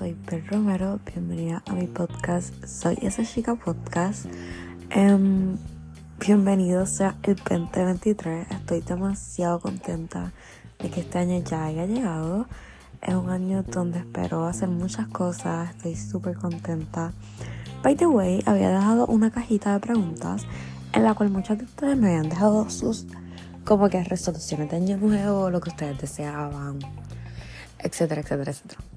Romero, bienvenida a mi podcast. Soy esa chica podcast. Um, bienvenido sea el 2023. Estoy demasiado contenta de que este año ya haya llegado. Es un año donde espero hacer muchas cosas. Estoy súper contenta. By the way, había dejado una cajita de preguntas en la cual muchos de ustedes me habían dejado sus como que resoluciones de año nuevo, lo que ustedes deseaban, etcétera, etcétera, etcétera.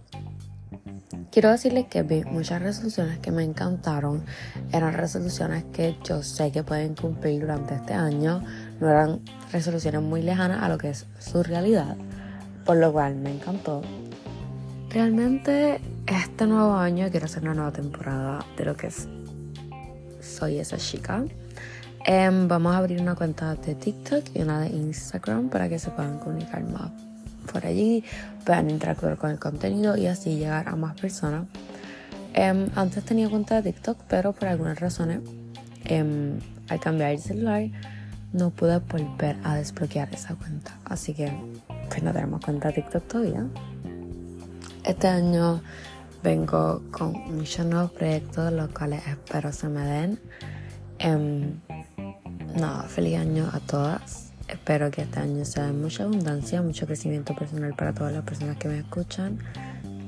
Quiero decirles que vi muchas resoluciones que me encantaron. Eran resoluciones que yo sé que pueden cumplir durante este año. No eran resoluciones muy lejanas a lo que es su realidad. Por lo cual me encantó. Realmente este nuevo año quiero hacer una nueva temporada de lo que es Soy esa chica. Em, vamos a abrir una cuenta de TikTok y una de Instagram para que se puedan comunicar más por allí, puedan interactuar con el contenido y así llegar a más personas. Em, antes tenía cuenta de TikTok, pero por algunas razones, em, al cambiar el celular, no pude volver a desbloquear esa cuenta. Así que, pues no tenemos cuenta de TikTok todavía. Este año vengo con muchos nuevos proyectos, los cuales espero se me den. Em, nada, feliz año a todas. Espero que este año sea de mucha abundancia, mucho crecimiento personal para todas las personas que me escuchan,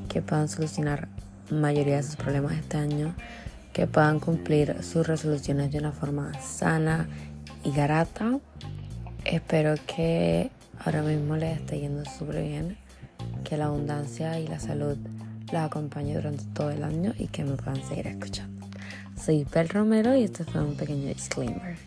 que puedan solucionar mayoría de sus problemas este año, que puedan cumplir sus resoluciones de una forma sana y garata. Espero que ahora mismo les esté yendo súper bien, que la abundancia y la salud las acompañe durante todo el año y que me puedan seguir escuchando. Soy Bel Romero y este fue un pequeño disclaimer.